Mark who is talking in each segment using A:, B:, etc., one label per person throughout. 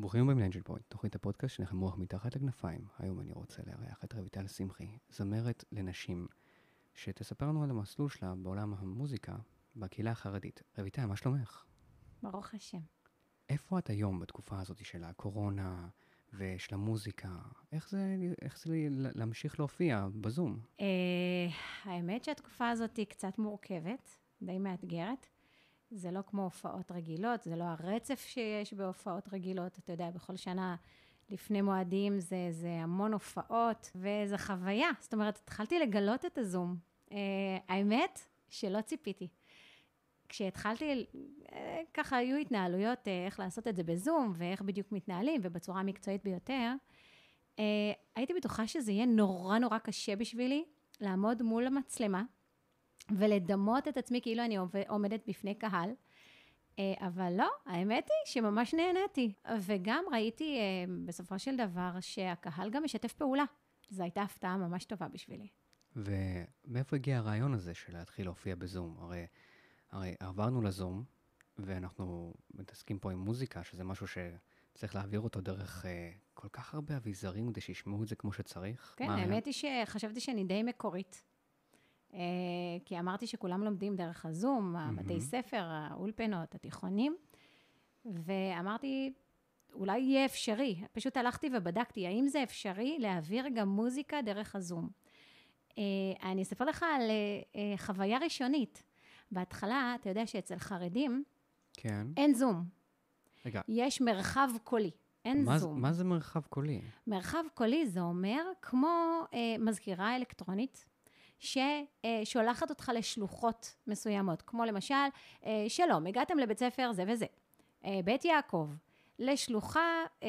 A: ברוכים הבאים לאנג'ל פוינט, תוכנית הפודקאסט שלכם מוח מתחת לכנפיים. היום אני רוצה לארח את רויטל שמחי, זמרת לנשים, שתספר לנו על המסלול שלה בעולם המוזיקה בקהילה החרדית. רויטל, מה שלומך?
B: ברוך השם.
A: איפה את היום בתקופה הזאת של הקורונה ושל המוזיקה? איך זה, איך זה להמשיך להופיע בזום?
B: אה, האמת שהתקופה הזאת היא קצת מורכבת, די מאתגרת. זה לא כמו הופעות רגילות, זה לא הרצף שיש בהופעות רגילות. אתה יודע, בכל שנה לפני מועדים זה, זה המון הופעות, וזה חוויה. זאת אומרת, התחלתי לגלות את הזום. אה, האמת שלא ציפיתי. כשהתחלתי, אה, ככה היו התנהלויות אה, איך לעשות את זה בזום, ואיך בדיוק מתנהלים, ובצורה המקצועית ביותר. אה, הייתי בטוחה שזה יהיה נורא נורא קשה בשבילי לעמוד מול המצלמה ולדמות את עצמי כאילו אני עומדת בפני קהל. אבל לא, האמת היא שממש נהניתי. וגם ראיתי בסופו של דבר שהקהל גם משתף פעולה. זו הייתה הפתעה ממש טובה בשבילי.
A: ומאיפה הגיע הרעיון הזה של להתחיל להופיע בזום? הרי הרי עברנו לזום, ואנחנו מתעסקים פה עם מוזיקה, שזה משהו שצריך להעביר אותו דרך uh, כל כך הרבה אביזרים כדי שישמעו את זה כמו שצריך.
B: כן, האמת היא שחשבתי שאני די מקורית. Uh, כי אמרתי שכולם לומדים דרך הזום, הבתי ספר, האולפנות, התיכונים, ואמרתי, אולי יהיה אפשרי. פשוט הלכתי ובדקתי, האם זה אפשרי להעביר גם מוזיקה דרך הזום. Uh, אני אספר לך על uh, חוויה ראשונית. בהתחלה, אתה יודע שאצל חרדים,
A: כן.
B: אין זום.
A: רגע.
B: יש מרחב קולי, אין
A: מה,
B: זום.
A: מה זה מרחב קולי?
B: מרחב קולי זה אומר כמו אה, מזכירה אלקטרונית. ששולחת אותך לשלוחות מסוימות, כמו למשל, אה, שלום, הגעתם לבית ספר זה וזה, אה, בית יעקב, לשלוחה, אה,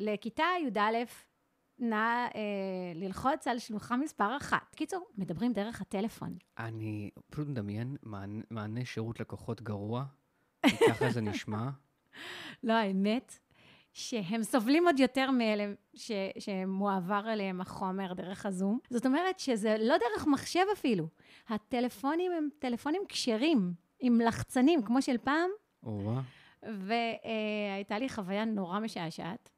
B: לכיתה י"א, נא אה, ללחוץ על שלוחה מספר אחת. קיצור, מדברים דרך הטלפון.
A: אני פשוט מדמיין מענה שירות לקוחות גרוע, ככה זה נשמע.
B: לא, האמת שהם סובלים עוד יותר מאלה ש, שמועבר אליהם החומר דרך הזום. זאת אומרת שזה לא דרך מחשב אפילו. הטלפונים הם טלפונים כשרים, עם לחצנים, כמו של פעם. והייתה לי חוויה נורא משעשעת.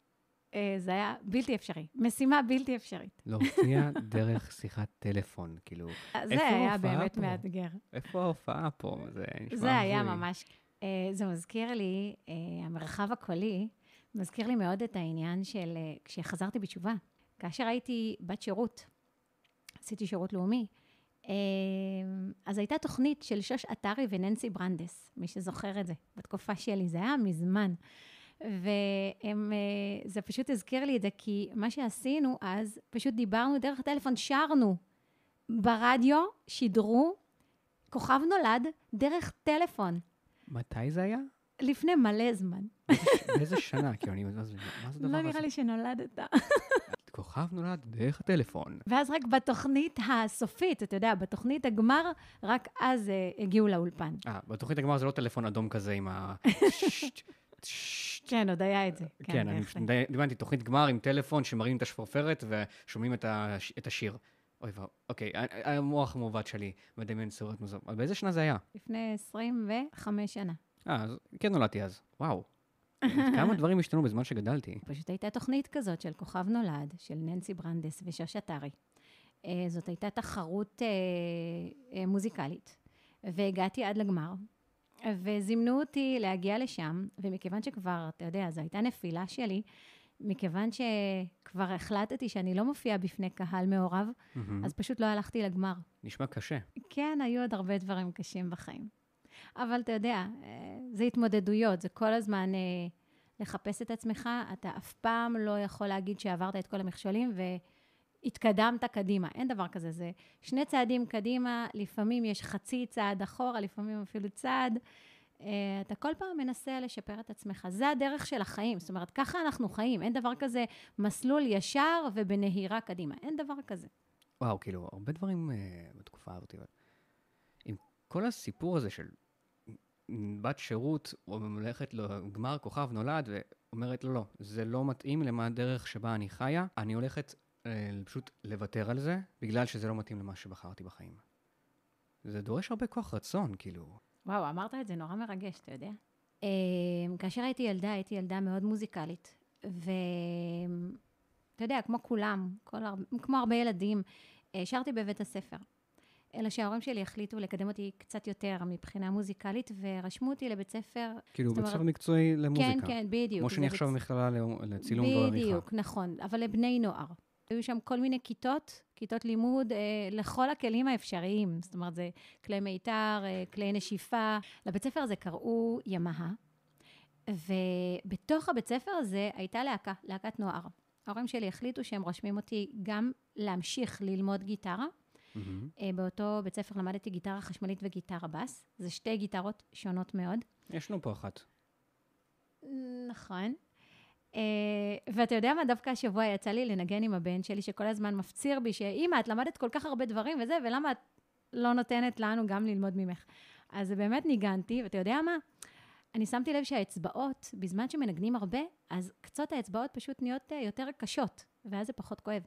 B: אה, זה היה בלתי אפשרי, משימה בלתי אפשרית.
A: להופיע דרך שיחת טלפון, כאילו,
B: זה היה באמת מאתגר.
A: איפה ההופעה פה? זה נשמע...
B: זה היה ממש... אה, זה מזכיר לי, אה, המרחב הקולי, מזכיר לי מאוד את העניין של כשחזרתי בתשובה. כאשר הייתי בת שירות, עשיתי שירות לאומי, אז הייתה תוכנית של שוש עטרי וננסי ברנדס, מי שזוכר את זה, בתקופה שלי, זה היה מזמן. וזה פשוט הזכיר לי את זה, כי מה שעשינו אז, פשוט דיברנו דרך הטלפון, שרנו ברדיו, שידרו, כוכב נולד דרך טלפון.
A: מתי זה היה?
B: לפני מלא זמן.
A: באיזה שנה? כאילו, אני... מה זה הדבר
B: הזה? לא נראה לי שנולדת.
A: כוכב נולד דרך הטלפון.
B: ואז רק בתוכנית הסופית, אתה יודע, בתוכנית הגמר, רק אז uh, הגיעו לאולפן.
A: אה, בתוכנית הגמר זה לא טלפון אדום כזה עם ה...
B: כן, עוד היה את זה.
A: כן, אני דיברתי תוכנית גמר עם טלפון שמראים את השפרפרת ושומעים את השיר. אוי ואבוי, אוקיי, המוח המעוות שלי מדמיין סרט מוזר. באיזה שנה זה היה?
B: לפני 25 שנה.
A: אה, אז כן נולדתי אז. וואו. כמה דברים השתנו בזמן שגדלתי.
B: פשוט הייתה תוכנית כזאת של כוכב נולד, של ננסי ברנדס ושוש עטרי. אה, זאת הייתה תחרות אה, אה, מוזיקלית, והגעתי עד לגמר, וזימנו אותי להגיע לשם, ומכיוון שכבר, אתה יודע, זו הייתה נפילה שלי, מכיוון שכבר החלטתי שאני לא מופיעה בפני קהל מעורב, mm-hmm. אז פשוט לא הלכתי לגמר.
A: נשמע קשה.
B: כן, היו עוד הרבה דברים קשים בחיים. אבל אתה יודע, אה, זה התמודדויות, זה כל הזמן אה, לחפש את עצמך, אתה אף פעם לא יכול להגיד שעברת את כל המכשולים, ו... התקדמת קדימה, אין דבר כזה, זה שני צעדים קדימה, לפעמים יש חצי צעד אחורה, לפעמים אפילו צעד. אה, אתה כל פעם מנסה לשפר את עצמך. זה הדרך של החיים, זאת אומרת, ככה אנחנו חיים, אין דבר כזה מסלול ישר ובנהירה קדימה, אין דבר כזה.
A: וואו, כאילו, הרבה דברים uh, בתקופה הזאת, אבל עם כל הסיפור הזה של בת שירות, הולכת לגמר כוכב נולד, ואומרת, לא, לא, זה לא מתאים למה הדרך שבה אני חיה, אני הולכת אה, פשוט לוותר על זה, בגלל שזה לא מתאים למה שבחרתי בחיים. זה דורש הרבה כוח רצון, כאילו.
B: וואו, אמרת את זה נורא מרגש, אתה יודע? אה, כאשר הייתי ילדה, הייתי ילדה מאוד מוזיקלית. ואתה יודע, כמו כולם, כל הר... כמו הרבה ילדים, אה, שרתי בבית הספר. אלא שההורים שלי החליטו לקדם אותי קצת יותר מבחינה מוזיקלית, ורשמו אותי לבית ספר.
A: כאילו, בית ספר מקצועי למוזיקה.
B: כן, כן, בדיוק.
A: כמו שאני עכשיו במכללה לצילום ועריכה.
B: בדיוק, נכון, אבל לבני נוער. היו שם כל מיני כיתות, כיתות לימוד אה, לכל הכלים האפשריים. זאת אומרת, זה כלי מיתר, אה, כלי נשיפה. לבית ספר הזה קראו ימאה, ובתוך הבית ספר הזה הייתה להקה, להקת נוער. ההורים שלי החליטו שהם רושמים אותי גם להמשיך ללמוד גיטרה.
A: מהמם.
B: אה, באותו בית ספר למדתי גיטרה חשמלית וגיטרה בס. זה שתי גיטרות שונות מאוד.
A: יש לנו פה אחת.
B: נכון. Uh, ואתה יודע מה, דווקא השבוע יצא לי לנגן עם הבן שלי, שכל הזמן מפציר בי, שאמא, את למדת כל כך הרבה דברים וזה, ולמה את לא נותנת לנו גם ללמוד ממך? אז באמת ניגנתי, ואתה יודע מה? אני שמתי לב שהאצבעות, בזמן שמנגנים הרבה, אז קצות האצבעות פשוט נהיות uh, יותר קשות, ואז זה פחות כואב.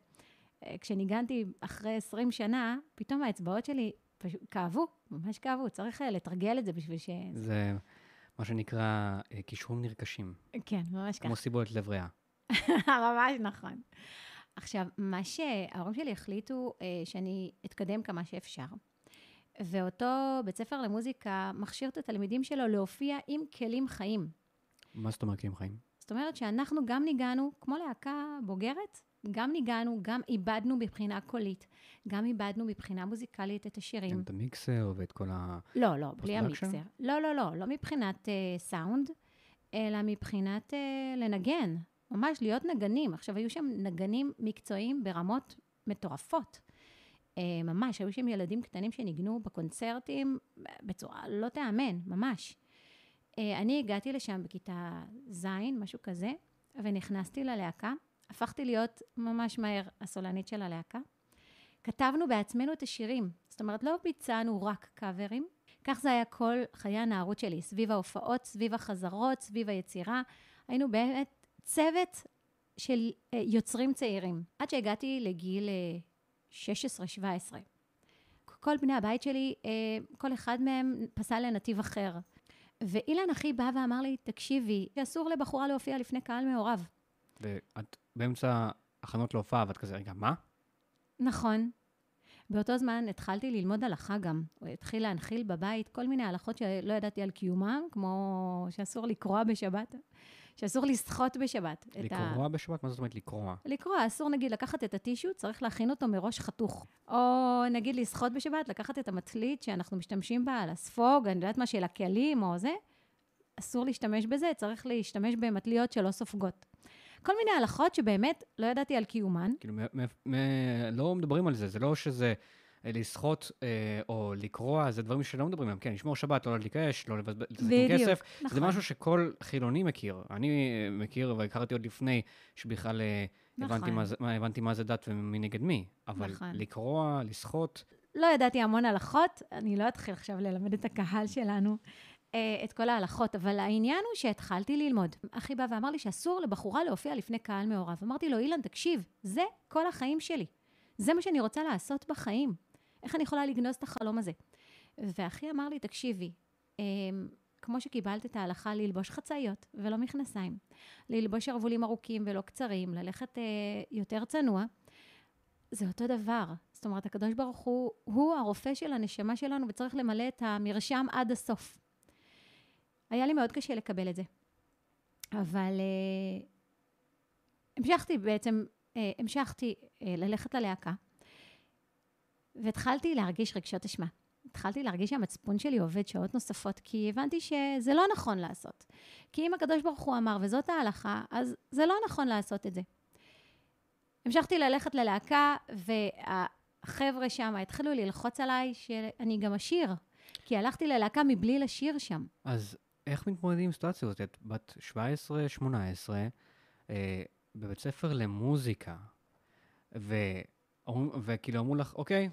B: Uh, כשניגנתי אחרי 20 שנה, פתאום האצבעות שלי פשוט כאבו, ממש כאבו, צריך uh, לתרגל את זה בשביל ש...
A: זה מה שנקרא אה, קישורים נרכשים,
B: כן, ממש ככה.
A: כמו סיבולת לב ריאה.
B: ממש נכון. עכשיו, מה שההורים שלי החליטו, אה, שאני אתקדם כמה שאפשר. ואותו בית ספר למוזיקה מכשיר את התלמידים שלו להופיע עם כלים חיים.
A: מה זאת אומרת כלים חיים?
B: זאת אומרת שאנחנו גם ניגענו, כמו להקה בוגרת, גם ניגענו, גם איבדנו מבחינה קולית, גם איבדנו מבחינה מוזיקלית את השירים.
A: גם את המיקסר ואת כל ה...
B: לא, לא, בלי? המיקסר. לא, לא, לא, לא מבחינת uh, סאונד, אלא מבחינת uh, לנגן. ממש להיות נגנים. עכשיו, היו שם נגנים מקצועיים ברמות מטורפות. Uh, ממש, היו שם ילדים קטנים שניגנו בקונצרטים בצורה לא תיאמן, ממש. Uh, אני הגעתי לשם בכיתה ז', משהו כזה, ונכנסתי ללהקה. הפכתי להיות ממש מהר הסולנית של הלהקה. כתבנו בעצמנו את השירים. זאת אומרת, לא ביצענו רק קאברים. כך זה היה כל חיי הנערות שלי, סביב ההופעות, סביב החזרות, סביב היצירה. היינו באמת צוות של אה, יוצרים צעירים. עד שהגעתי לגיל אה, 16-17. כל בני הבית שלי, אה, כל אחד מהם פסל לנתיב אחר. ואילן אחי בא ואמר לי, תקשיבי, שאסור לבחורה להופיע לפני קהל מעורב.
A: ואת באמצע הכנות להופעה, ואת כזה, רגע, מה?
B: נכון. באותו זמן התחלתי ללמוד הלכה גם. הוא התחיל להנחיל בבית כל מיני הלכות שלא ידעתי על קיומם, כמו שאסור לקרוע בשבת, שאסור לסחוט בשבת. את ה-
A: לקרוע בשבת? מה זאת אומרת לקרוע?
B: לקרוע, אסור נגיד לקחת את הטישו, צריך להכין אותו מראש חתוך. או נגיד לשחות בשבת, לקחת את המטלית שאנחנו משתמשים בה על הספוג, אני יודעת מה, של הכלים או זה, אסור להשתמש בזה, צריך להשתמש במטליות שלא סופגות. כל מיני הלכות שבאמת לא ידעתי על קיומן.
A: כאילו, לא מדברים על זה, זה לא שזה אה, לסחוט אה, או לקרוע, זה דברים שלא מדברים עליהם. כן, לשמור שבת, לא להדליק אש, לא לבזבז כסף.
B: נכון.
A: זה משהו שכל חילוני מכיר. אני אה, מכיר והכרתי עוד לפני שבכלל אה, הבנתי,
B: נכון.
A: מה זה, מה, הבנתי מה זה דת ומי נגד מי. אבל
B: נכון.
A: לקרוע, לסחוט,
B: לא ידעתי המון הלכות, אני לא אתחיל עכשיו ללמד את הקהל שלנו את כל ההלכות, אבל העניין הוא שהתחלתי ללמוד. אחי בא ואמר לי שאסור לבחורה להופיע לפני קהל מעורב. אמרתי לו, אילן, תקשיב, זה כל החיים שלי. זה מה שאני רוצה לעשות בחיים. איך אני יכולה לגנוז את החלום הזה? ואחי אמר לי, תקשיבי, אה, כמו שקיבלת את ההלכה ללבוש חצאיות ולא מכנסיים, ללבוש שרוולים ארוכים ולא קצרים, ללכת אה, יותר צנוע, זה אותו דבר. זאת אומרת, הקדוש ברוך הוא, הוא הרופא של הנשמה שלנו וצריך למלא את המרשם עד הסוף. היה לי מאוד קשה לקבל את זה. אבל אה, המשכתי בעצם, אה, המשכתי אה, ללכת ללהקה, והתחלתי להרגיש רגשות אשמה. התחלתי להרגיש שהמצפון שלי עובד שעות נוספות, כי הבנתי שזה לא נכון לעשות. כי אם הקדוש ברוך הוא אמר, וזאת ההלכה, אז זה לא נכון לעשות את זה. המשכתי ללכת ללהקה, והחבר'ה שם התחילו ללחוץ עליי שאני גם אשיר, כי הלכתי ללהקה מבלי לשיר שם.
A: אז איך מתמודדים עם סיטואציה הזאת? את בת 17-18, אה, בבית ספר למוזיקה, ואומרים- וכאילו אמרו לך, אוקיי,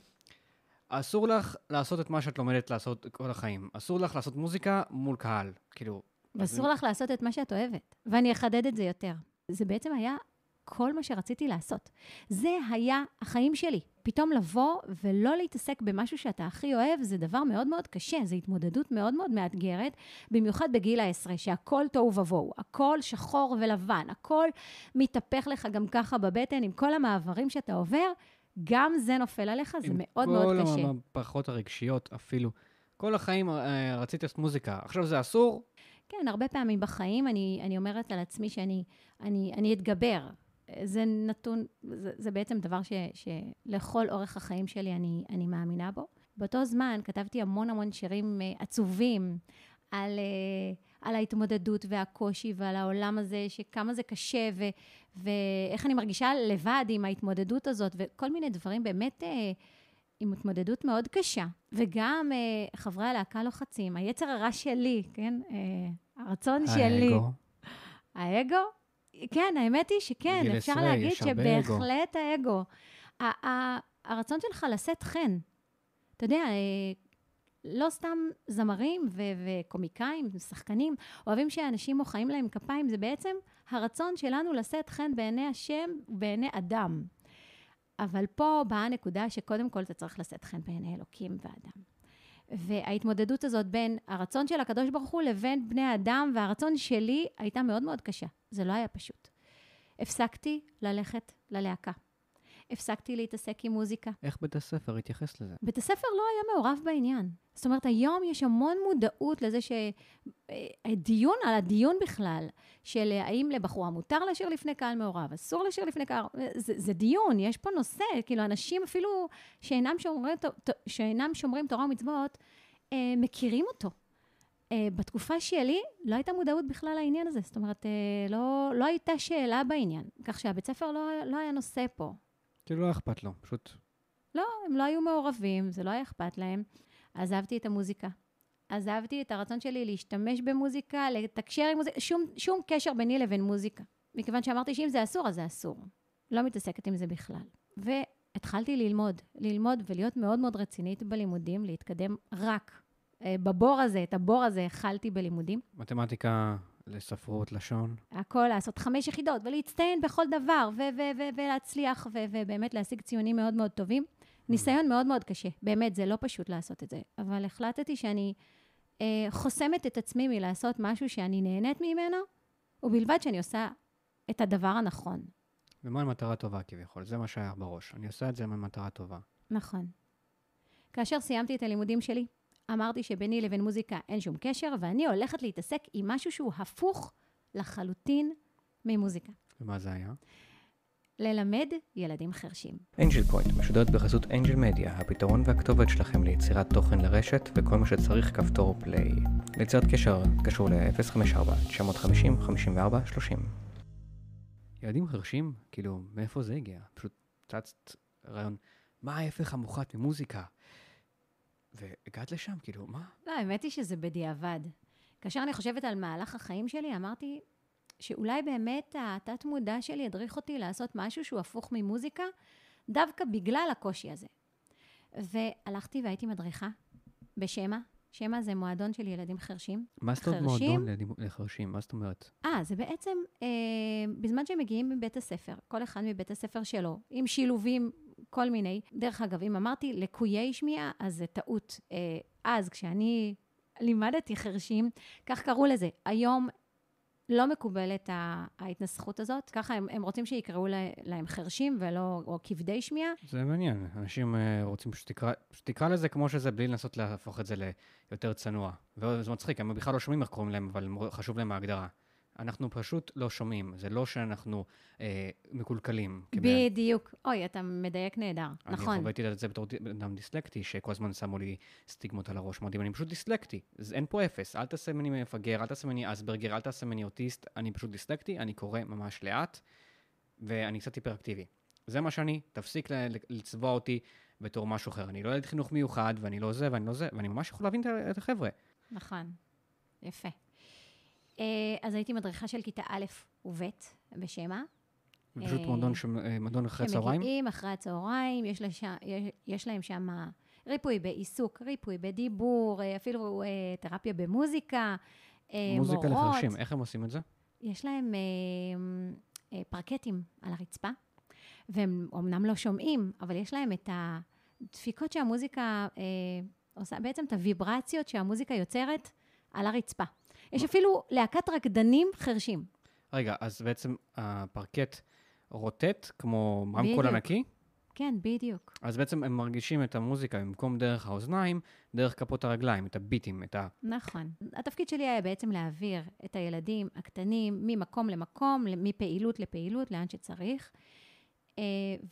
A: אסור לך לעשות את מה שאת לומדת לעשות כל החיים. אסור לך לעשות מוזיקה מול קהל. כאילו... אז
B: ואסור לך לעשות את מה שאת אוהבת. ואני אחדד את זה יותר. זה בעצם היה כל מה שרציתי לעשות. זה היה החיים שלי. פתאום לבוא ולא להתעסק במשהו שאתה הכי אוהב, זה דבר מאוד מאוד קשה, זו התמודדות מאוד מאוד מאתגרת, במיוחד בגיל העשרה, שהכל תוהו ובוהו, הכל שחור ולבן, הכל מתהפך לך גם ככה בבטן, עם כל המעברים שאתה עובר, גם זה נופל עליך, זה מאוד מאוד קשה.
A: עם כל המפחות הרגשיות אפילו. כל החיים אה, רציתי לעשות מוזיקה, עכשיו זה אסור?
B: כן, הרבה פעמים בחיים אני, אני אומרת על עצמי שאני אני, אני אתגבר. זה נתון, זה, זה בעצם דבר ש, שלכל אורך החיים שלי אני, אני מאמינה בו. באותו זמן כתבתי המון המון שירים אה, עצובים על, אה, על ההתמודדות והקושי ועל העולם הזה, שכמה זה קשה ו, ואיך אני מרגישה לבד עם ההתמודדות הזאת, וכל מיני דברים באמת אה, עם התמודדות מאוד קשה. וגם חברי הלהקה לוחצים, היצר הרע שלי, כן? הרצון האגו. שלי. האגו. האגו? כן, האמת היא שכן, אפשר עשרה, להגיד שבהחלט האגו. הרצון שלך לשאת חן. אתה יודע, אה, לא סתם זמרים ו- וקומיקאים, שחקנים, אוהבים שאנשים מוחאים להם כפיים, זה בעצם הרצון שלנו לשאת חן בעיני השם ובעיני אדם. אבל פה באה הנקודה שקודם כל אתה צריך לשאת חן בעיני אלוקים ואדם. וההתמודדות הזאת בין הרצון של הקדוש ברוך הוא לבין בני האדם והרצון שלי הייתה מאוד מאוד קשה. זה לא היה פשוט. הפסקתי ללכת ללהקה. הפסקתי להתעסק עם מוזיקה.
A: איך בית הספר התייחס לזה?
B: בית הספר לא היה מעורב בעניין. זאת אומרת, היום יש המון מודעות לזה ש... אה, על הדיון בכלל, של האם לבחורה מותר לשיר לפני קהל מעורב, אסור לשיר לפני קהל, זה, זה דיון, יש פה נושא, כאילו אנשים אפילו שאינם שומרים, שאינם שומרים תורה ומצוות, אה, מכירים אותו. אה, בתקופה שלי לא הייתה מודעות בכלל לעניין הזה, זאת אומרת, אה, לא, לא הייתה שאלה בעניין, כך שהבית ספר לא, לא היה נושא פה.
A: כאילו לא אכפת לו, פשוט...
B: לא, הם לא היו מעורבים, זה לא היה אכפת להם. עזבתי את המוזיקה. עזבתי את הרצון שלי להשתמש במוזיקה, לתקשר עם מוזיקה, שום, שום קשר ביני לבין מוזיקה. מכיוון שאמרתי שאם זה אסור, אז זה אסור. לא מתעסקת עם זה בכלל. והתחלתי ללמוד, ללמוד ולהיות מאוד מאוד רצינית בלימודים, להתקדם רק אה, בבור הזה, את הבור הזה הכלתי בלימודים.
A: מתמטיקה, לספרות, לשון.
B: הכל, לעשות חמש יחידות, ולהצטיין בכל דבר, ו- ו- ו- ולהצליח, ו- ובאמת להשיג ציונים מאוד מאוד טובים. ניסיון מאוד מאוד קשה, באמת, זה לא פשוט לעשות את זה. אבל החלטתי שאני אה, חוסמת את עצמי מלעשות משהו שאני נהנית ממנו, ובלבד שאני עושה את הדבר הנכון.
A: ומה מטרה טובה כביכול? זה מה שהיה בראש. אני עושה את זה ממטרה טובה.
B: נכון. כאשר סיימתי את הלימודים שלי, אמרתי שביני לבין מוזיקה אין שום קשר, ואני הולכת להתעסק עם משהו שהוא הפוך לחלוטין ממוזיקה.
A: ומה זה היה?
B: ללמד ילדים חרשים.
A: אנג'ל פוינט משודרת בחסות אנג'ל מדיה, הפתרון והכתובת שלכם ליצירת תוכן לרשת וכל מה שצריך כפתור פליי. ליצירת קשר קשור ל-054-950-54-30. ילדים חרשים? כאילו, מאיפה זה הגיע? פשוט צצת רעיון, מה ההפך המוחת ממוזיקה? והגעת לשם, כאילו, מה?
B: לא, האמת היא שזה בדיעבד. כאשר אני חושבת על מהלך החיים שלי, אמרתי שאולי באמת התת-מודע שלי הדריך אותי לעשות משהו שהוא הפוך ממוזיקה, דווקא בגלל הקושי הזה. והלכתי והייתי מדריכה בשמע. שמע זה מועדון של ילדים חרשים.
A: מה זאת אומרת מועדון לילדים חרשים? מה זאת אומרת?
B: אה, זה בעצם, אה, בזמן שהם מגיעים מבית הספר, כל אחד מבית הספר שלו, עם שילובים כל מיני. דרך אגב, אם אמרתי לקויי שמיעה, אז זה טעות. אה, אז, כשאני לימדתי חרשים, כך קראו לזה. היום לא מקובלת ההתנסחות הזאת. ככה הם, הם רוצים שיקראו להם חרשים ולא, או כבדי שמיעה.
A: זה מעניין. אנשים אה, רוצים שתקרא, שתקרא לזה כמו שזה, בלי לנסות להפוך את זה ליותר צנוע. וזה מצחיק, הם בכלל לא שומעים איך קוראים להם, אבל חשוב להם ההגדרה. אנחנו פשוט לא שומעים, זה לא שאנחנו אה, מקולקלים.
B: בדיוק. אוי, אתה מדייק נהדר, אני נכון.
A: אני חוויתי את זה בתור אדם דיסלקטי, שכל הזמן שמו לי סטיגמות על הראש. אמרתי, אני פשוט דיסלקטי, אז אין פה אפס. אל תעשה ממני מפגר, אל תעשה ממני אסברגר, אל תעשה ממני אוטיסט, אני פשוט דיסלקטי, אני קורא ממש לאט, ואני קצת היפראקטיבי. זה מה שאני, תפסיק לצבוע אותי בתור משהו אחר. אני לא ילד חינוך מיוחד, ואני לא זה, ואני לא זה, ואני ממש יכול להבין את החבר'ה.
B: נכון, יפה. אה, אז הייתי מדריכה של כיתה א' וב' בשמע.
A: פשוט אה, מועדון, ש... אה, מועדון אחרי הצהריים?
B: שמגיעים אחרי הצהריים, יש, לש... יש, יש להם שם ריפוי בעיסוק, ריפוי בדיבור, אפילו תרפיה במוזיקה,
A: מוזיקה מורות. לחרשים, איך הם עושים את זה?
B: יש להם פרקטים על הרצפה, והם אמנם לא שומעים, אבל יש להם את הדפיקות שהמוזיקה עושה, בעצם את הוויברציות שהמוזיקה יוצרת על הרצפה. יש אפילו להקת רקדנים חרשים.
A: רגע, אז בעצם הפרקט רוטט כמו רמקול
B: בדיוק.
A: ענקי?
B: כן, בדיוק.
A: אז בעצם הם מרגישים את המוזיקה במקום דרך האוזניים, דרך כפות הרגליים, את הביטים, את ה...
B: נכון. התפקיד שלי היה בעצם להעביר את הילדים הקטנים ממקום למקום, מפעילות לפעילות, לאן שצריך. אה,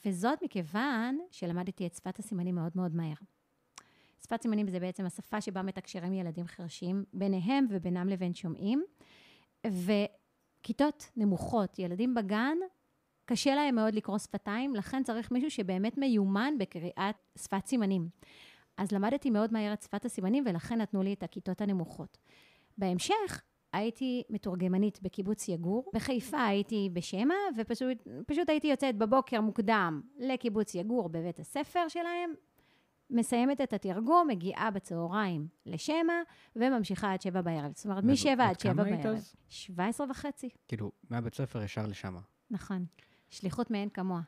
B: וזאת מכיוון שלמדתי את שפת הסימנים מאוד מאוד מהר. שפת סימנים זה בעצם השפה שבה מתקשרים ילדים חרשים, ביניהם ובינם לבין שומעים. וכיתות נמוכות, ילדים בגן, קשה להם מאוד לקרוא שפתיים, לכן צריך מישהו שבאמת מיומן בקריאת שפת סימנים. אז למדתי מאוד מהר את שפת הסימנים, ולכן נתנו לי את הכיתות הנמוכות. בהמשך, הייתי מתורגמנית בקיבוץ יגור. בחיפה הייתי בשמע, ופשוט הייתי יוצאת בבוקר מוקדם לקיבוץ יגור בבית הספר שלהם, מסיימת את התרגום, מגיעה בצהריים לשמע, וממשיכה עד שבע בערב. זאת אומרת, משבע עד שבע בערב.
A: כמה היית אז?
B: 17 וחצי.
A: כאילו, מהבית ספר ישר לשם.
B: נכון. שליחות מאין כמוה.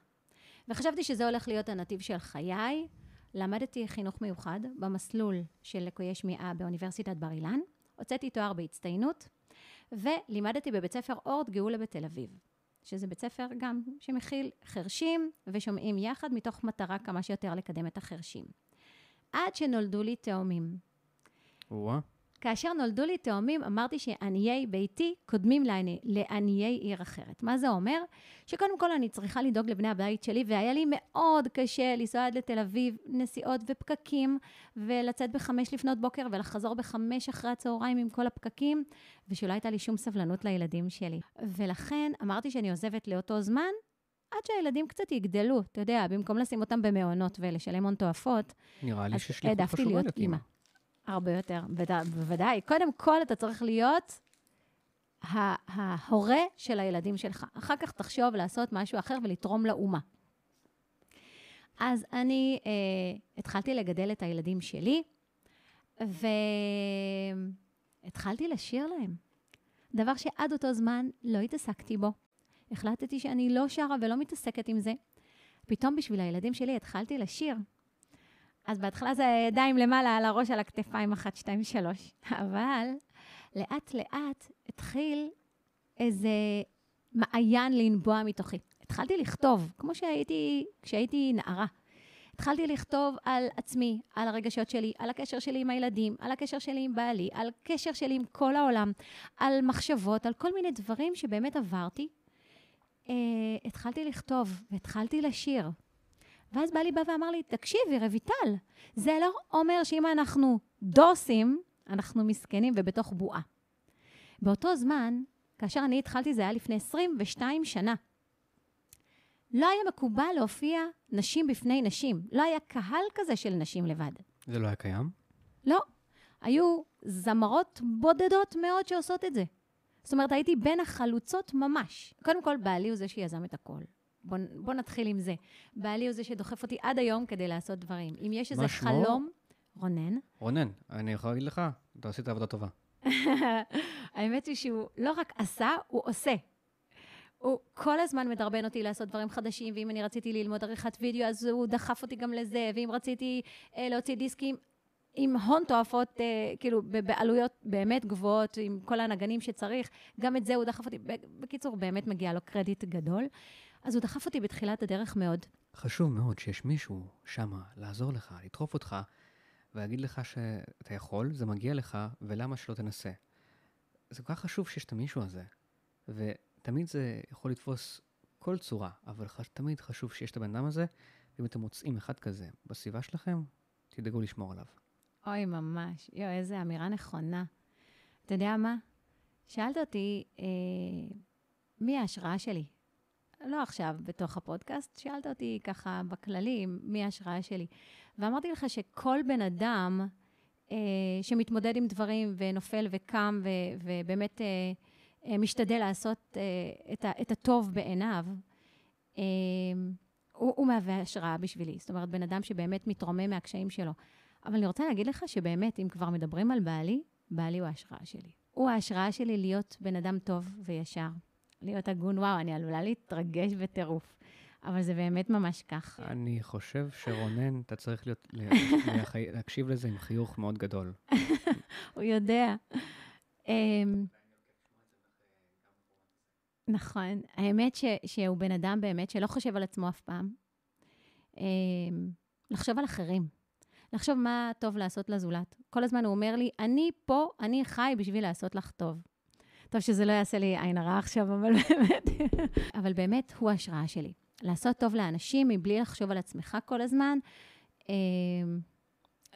B: וחשבתי שזה הולך להיות הנתיב של חיי. למדתי חינוך מיוחד במסלול של לקויי שמיעה באוניברסיטת בר אילן. הוצאתי תואר בהצטיינות, ולימדתי בבית ספר אורט גאולה בתל אביב, שזה בית ספר גם שמכיל חרשים ושומעים יחד, מתוך מטרה כמה שיותר לקדם את החרשים. עד שנולדו לי תאומים.
A: או-אה.
B: כאשר נולדו לי תאומים, אמרתי שעניי ביתי קודמים לעני, לעניי עיר אחרת. מה זה אומר? שקודם כל אני צריכה לדאוג לבני הבית שלי, והיה לי מאוד קשה לנסוע עד לתל אביב, נסיעות ופקקים, ולצאת בחמש לפנות בוקר ולחזור בחמש אחרי הצהריים עם כל הפקקים, ושלא הייתה לי שום סבלנות לילדים שלי. ולכן אמרתי שאני עוזבת לאותו זמן, עד שהילדים קצת יגדלו, אתה יודע, במקום לשים אותם במעונות ולשלם הון תועפות,
A: נראה לי
B: אז
A: ששליחות חשובה
B: להיות אימא. הרבה יותר, בוודא- בוודאי. קודם כל, אתה צריך להיות ההורה של הילדים שלך. אחר כך תחשוב לעשות משהו אחר ולתרום לאומה. אז אני אה, התחלתי לגדל את הילדים שלי, והתחלתי לשיר להם. דבר שעד אותו זמן לא התעסקתי בו. החלטתי שאני לא שרה ולא מתעסקת עם זה. פתאום בשביל הילדים שלי התחלתי לשיר. אז בהתחלה זה הידיים למעלה, על הראש, על הכתפיים, אחת, שתיים, שלוש. אבל לאט-לאט התחיל איזה מעיין לנבוע מתוכי. התחלתי לכתוב, כמו שהייתי כשהייתי נערה. התחלתי לכתוב על עצמי, על הרגשות שלי, על הקשר שלי עם הילדים, על הקשר שלי עם בעלי, על קשר שלי עם כל העולם, על מחשבות, על כל מיני דברים שבאמת עברתי. אה, התחלתי לכתוב והתחלתי לשיר. ואז בעלי בא ואמר לי, תקשיבי, רויטל, זה לא אומר שאם אנחנו דוסים, אנחנו מסכנים ובתוך בועה. באותו זמן, כאשר אני התחלתי, זה היה לפני 22 שנה. לא היה מקובל להופיע נשים בפני נשים. לא היה קהל כזה של נשים לבד.
A: זה לא היה קיים?
B: לא. היו זמרות בודדות מאוד שעושות את זה. זאת אומרת, הייתי בין החלוצות ממש. קודם כל, בעלי הוא זה שיזם את הכל. בוא, בוא נתחיל עם זה. בעלי הוא זה שדוחף אותי עד היום כדי לעשות דברים. אם יש איזה
A: מה שמו?
B: חלום... רונן.
A: רונן, אני יכול להגיד לך, אתה עשית עבודה טובה.
B: האמת היא שהוא לא רק עשה, הוא עושה. הוא כל הזמן מדרבן אותי לעשות דברים חדשים, ואם אני רציתי ללמוד עריכת וידאו, אז הוא דחף אותי גם לזה, ואם רציתי אה, להוציא דיסקים עם הון תועפות, אה, כאילו, בעלויות באמת גבוהות, עם כל הנגנים שצריך, גם את זה הוא דחף אותי. בקיצור, באמת מגיע לו קרדיט גדול. אז הוא דחף אותי בתחילת הדרך מאוד.
A: חשוב מאוד שיש מישהו שמה לעזור לך, לדחוף אותך, ולהגיד לך שאתה יכול, זה מגיע לך, ולמה שלא תנסה. זה כל כך חשוב שיש את המישהו הזה, ותמיד זה יכול לתפוס כל צורה, אבל ח... תמיד חשוב שיש את הבן אדם הזה, ואם אתם מוצאים אחד כזה בסביבה שלכם, תדאגו לשמור עליו.
B: אוי, ממש. יואו, איזה אמירה נכונה. אתה יודע מה? שאלת אותי, אה, מי ההשראה שלי? לא עכשיו בתוך הפודקאסט, שאלת אותי ככה בכללי, מי ההשראה שלי. ואמרתי לך שכל בן אדם אה, שמתמודד עם דברים ונופל וקם ו, ובאמת אה, אה, משתדל לעשות אה, את, ה, את הטוב בעיניו, אה, הוא, הוא מהווה השראה בשבילי. זאת אומרת, בן אדם שבאמת מתרומם מהקשיים שלו. אבל אני רוצה להגיד לך שבאמת, אם כבר מדברים על בעלי, בעלי הוא ההשראה שלי. הוא ההשראה שלי להיות בן אדם טוב וישר. להיות הגון, וואו, אני עלולה להתרגש בטירוף. אבל זה באמת ממש כך.
A: אני חושב שרונן, אתה צריך להיות, להקשיב לזה עם חיוך מאוד גדול.
B: הוא יודע. אמ, נכון. האמת ש, שהוא בן אדם באמת שלא חושב על עצמו אף פעם. אמ, לחשוב על אחרים. לחשוב מה טוב לעשות לזולת. כל הזמן הוא אומר לי, אני פה, אני חי בשביל לעשות לך טוב. טוב שזה לא יעשה לי עין הרע עכשיו, אבל באמת, אבל באמת הוא ההשראה שלי. לעשות טוב לאנשים מבלי לחשוב על עצמך כל הזמן, אמ,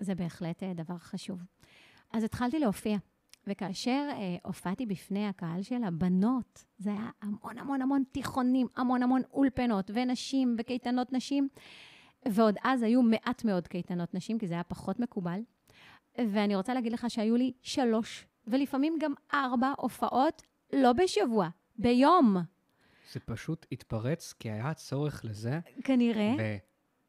B: זה בהחלט אה, דבר חשוב. אז התחלתי להופיע, וכאשר אה, הופעתי בפני הקהל של הבנות, זה היה המון המון המון תיכונים, המון המון אולפנות ונשים וקייטנות נשים, ועוד אז היו מעט מאוד קייטנות נשים, כי זה היה פחות מקובל. ואני רוצה להגיד לך שהיו לי שלוש, ולפעמים גם ארבע הופעות, לא בשבוע, ביום.
A: זה פשוט התפרץ כי היה צורך לזה.
B: כנראה.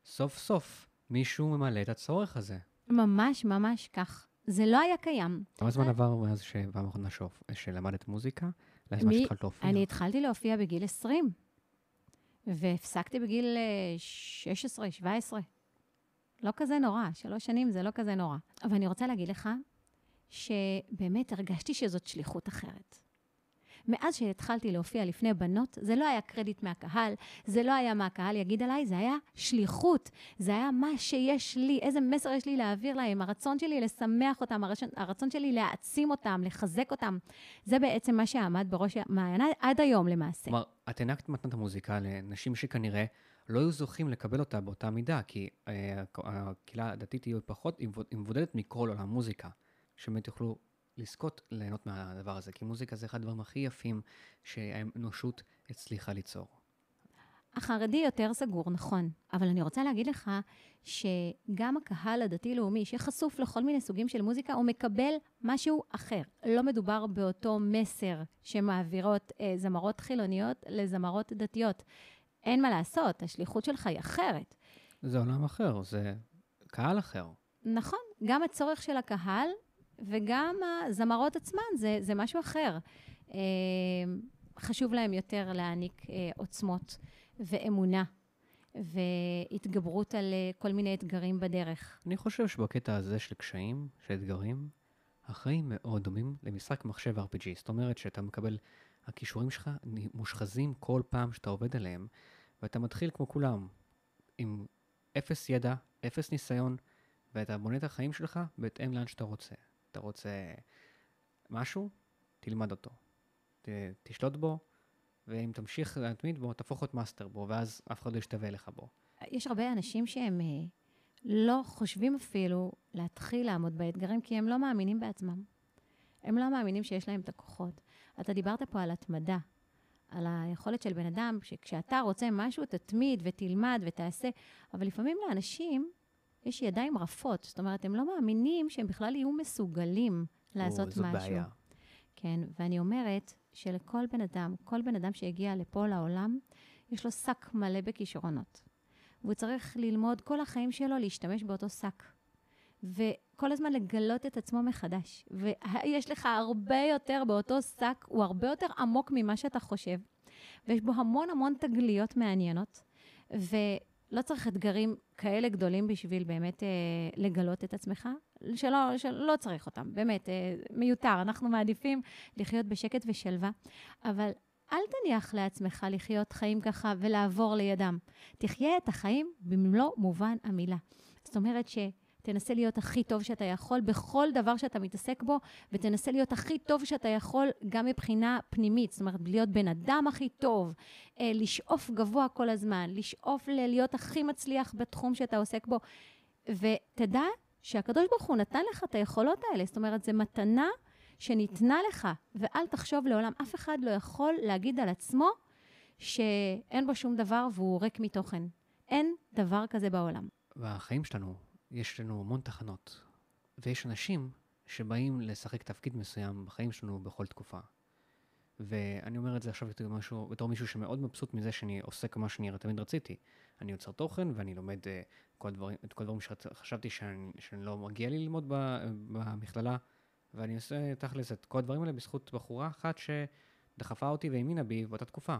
A: וסוף סוף מישהו ממלא את הצורך הזה.
B: ממש ממש כך. זה לא היה קיים.
A: כמה זמן עבר מאז שפעם אחרונה שלמדת מוזיקה? לזמן שהתחלת להופיע?
B: אני התחלתי להופיע בגיל 20, והפסקתי בגיל 16, 17. לא כזה נורא, שלוש שנים זה לא כזה נורא. אבל אני רוצה להגיד לך שבאמת הרגשתי שזאת שליחות אחרת. מאז שהתחלתי להופיע לפני בנות, זה לא היה קרדיט מהקהל, זה לא היה מה הקהל יגיד עליי, זה היה שליחות. זה היה מה שיש לי, איזה מסר יש לי להעביר להם, הרצון שלי לשמח אותם, הרצון, שלי להעצים אותם, לחזק אותם. זה בעצם מה שעמד בראש המעיינה עד היום למעשה.
A: כלומר, את הענקת מתנת המוזיקה לנשים שכנראה... לא היו זוכים לקבל אותה באותה מידה, כי אה, הקהילה הדתית היא פחות, היא מבודדת מכל עולם מוזיקה, שבאמת יוכלו לזכות ליהנות מהדבר הזה, כי מוזיקה זה אחד הדברים הכי יפים שהאנושות הצליחה ליצור.
B: החרדי יותר סגור, נכון, אבל אני רוצה להגיד לך שגם הקהל הדתי-לאומי, שחשוף לכל מיני סוגים של מוזיקה, הוא מקבל משהו אחר. לא מדובר באותו מסר שמעבירות אה, זמרות חילוניות לזמרות דתיות. אין מה לעשות, השליחות שלך היא אחרת.
A: זה עולם אחר, זה קהל אחר.
B: נכון, גם הצורך של הקהל וגם הזמרות עצמן, זה, זה משהו אחר. אה, חשוב להם יותר להעניק אה, עוצמות ואמונה והתגברות על אה, כל מיני אתגרים בדרך.
A: אני חושב שבקטע הזה של קשיים, של אתגרים, החיים מאוד דומים למשחק מחשב RPG. זאת אומרת שאתה מקבל, הכישורים שלך מושחזים כל פעם שאתה עובד עליהם, ואתה מתחיל כמו כולם, עם אפס ידע, אפס ניסיון, ואתה בונה את החיים שלך בהתאם לאן שאתה רוצה. אתה רוצה משהו, תלמד אותו. ת, תשלוט בו, ואם תמשיך להתמיד בו, תהפוך להיות מאסטר בו, ואז אף אחד לא ישתווה לך בו.
B: יש הרבה אנשים שהם אה, לא חושבים אפילו להתחיל לעמוד באתגרים, כי הם לא מאמינים בעצמם. הם לא מאמינים שיש להם את הכוחות. אתה דיברת פה על התמדה, על היכולת של בן אדם, שכשאתה רוצה משהו, תתמיד ותלמד ותעשה, אבל לפעמים לאנשים יש ידיים רפות. זאת אומרת, הם לא מאמינים שהם בכלל יהיו מסוגלים לעשות או,
A: זו
B: משהו.
A: בעיה.
B: כן, ואני אומרת שלכל בן אדם, כל בן אדם שהגיע לפה לעולם, יש לו שק מלא בכישרונות. והוא צריך ללמוד כל החיים שלו להשתמש באותו שק. וכל הזמן לגלות את עצמו מחדש. ויש לך הרבה יותר באותו שק, הוא הרבה יותר עמוק ממה שאתה חושב, ויש בו המון המון תגליות מעניינות. ו... לא צריך אתגרים כאלה גדולים בשביל באמת אה, לגלות את עצמך, שלא, שלא צריך אותם, באמת, אה, מיותר. אנחנו מעדיפים לחיות בשקט ושלווה, אבל אל תניח לעצמך לחיות חיים ככה ולעבור לידם. תחיה את החיים במלוא מובן המילה. זאת אומרת ש... תנסה להיות הכי טוב שאתה יכול בכל דבר שאתה מתעסק בו, ותנסה להיות הכי טוב שאתה יכול גם מבחינה פנימית, זאת אומרת, להיות בן אדם הכי טוב, אה, לשאוף גבוה כל הזמן, לשאוף להיות הכי מצליח בתחום שאתה עוסק בו, ותדע שהקדוש ברוך הוא נתן לך את היכולות האלה, זאת אומרת, זו מתנה שניתנה לך, ואל תחשוב לעולם, אף אחד לא יכול להגיד על עצמו שאין בו שום דבר והוא ריק מתוכן. אין דבר כזה בעולם.
A: והחיים שלנו יש לנו המון תחנות, ויש אנשים שבאים לשחק תפקיד מסוים בחיים שלנו בכל תקופה. ואני אומר את זה עכשיו בתור, משהו, בתור מישהו שמאוד מבסוט מזה שאני עושה מה שאני תמיד רציתי. אני יוצר תוכן ואני לומד uh, כל דברים, את כל הדברים שחשבתי שאני, שאני לא מגיע לי ללמוד במכללה, ואני עושה תכלס את כל הדברים האלה בזכות בחורה אחת שדחפה אותי והאמינה בי באותה תקופה.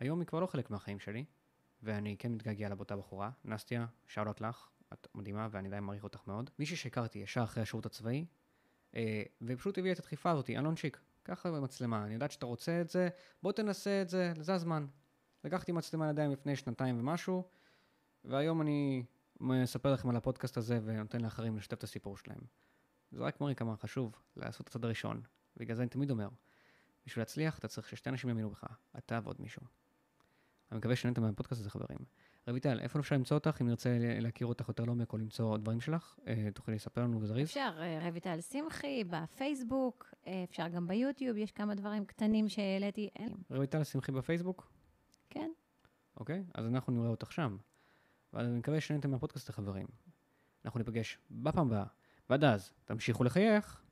A: היום היא כבר לא חלק מהחיים שלי, ואני כן מתגעגע לאותה בחורה, נסטיה, שאלות לך, את מדהימה ואני די מעריך אותך מאוד. מישהי שהכרתי ישר אחרי השירות הצבאי, אה, ופשוט הביאה את הדחיפה הזאת, אלון שיק, ככה במצלמה, אני יודעת שאתה רוצה את זה, בוא תנסה את זה, זה הזמן. לקחתי מצלמה לידיים לפני שנתיים ומשהו, והיום אני מספר לכם על הפודקאסט הזה ונותן לאחרים לשתף את הסיפור שלהם. זה רק מראה כמה חשוב לעשות את הצד הראשון. בגלל זה אני תמיד אומר, בשביל להצליח אתה צריך ששתי אנשים יאמינו בך, אתה ועוד מישהו. אני מקווה שנהנתם מהפודקאסט הזה חברים. רויטל, איפה אפשר למצוא אותך אם נרצה להכיר אותך יותר לעומק או למצוא דברים שלך? אה, תוכלי לספר לנו בזריז?
B: אפשר, אה, רויטל שמחי, בפייסבוק, אה, אפשר גם ביוטיוב, יש כמה דברים קטנים שהעליתי.
A: רויטל שמחי בפייסבוק?
B: כן.
A: אוקיי, אז אנחנו נראה אותך שם. ואני מקווה שנהנתם מהפודקאסט החברים. אנחנו ניפגש בפעם הבאה, ועד אז, תמשיכו לחייך.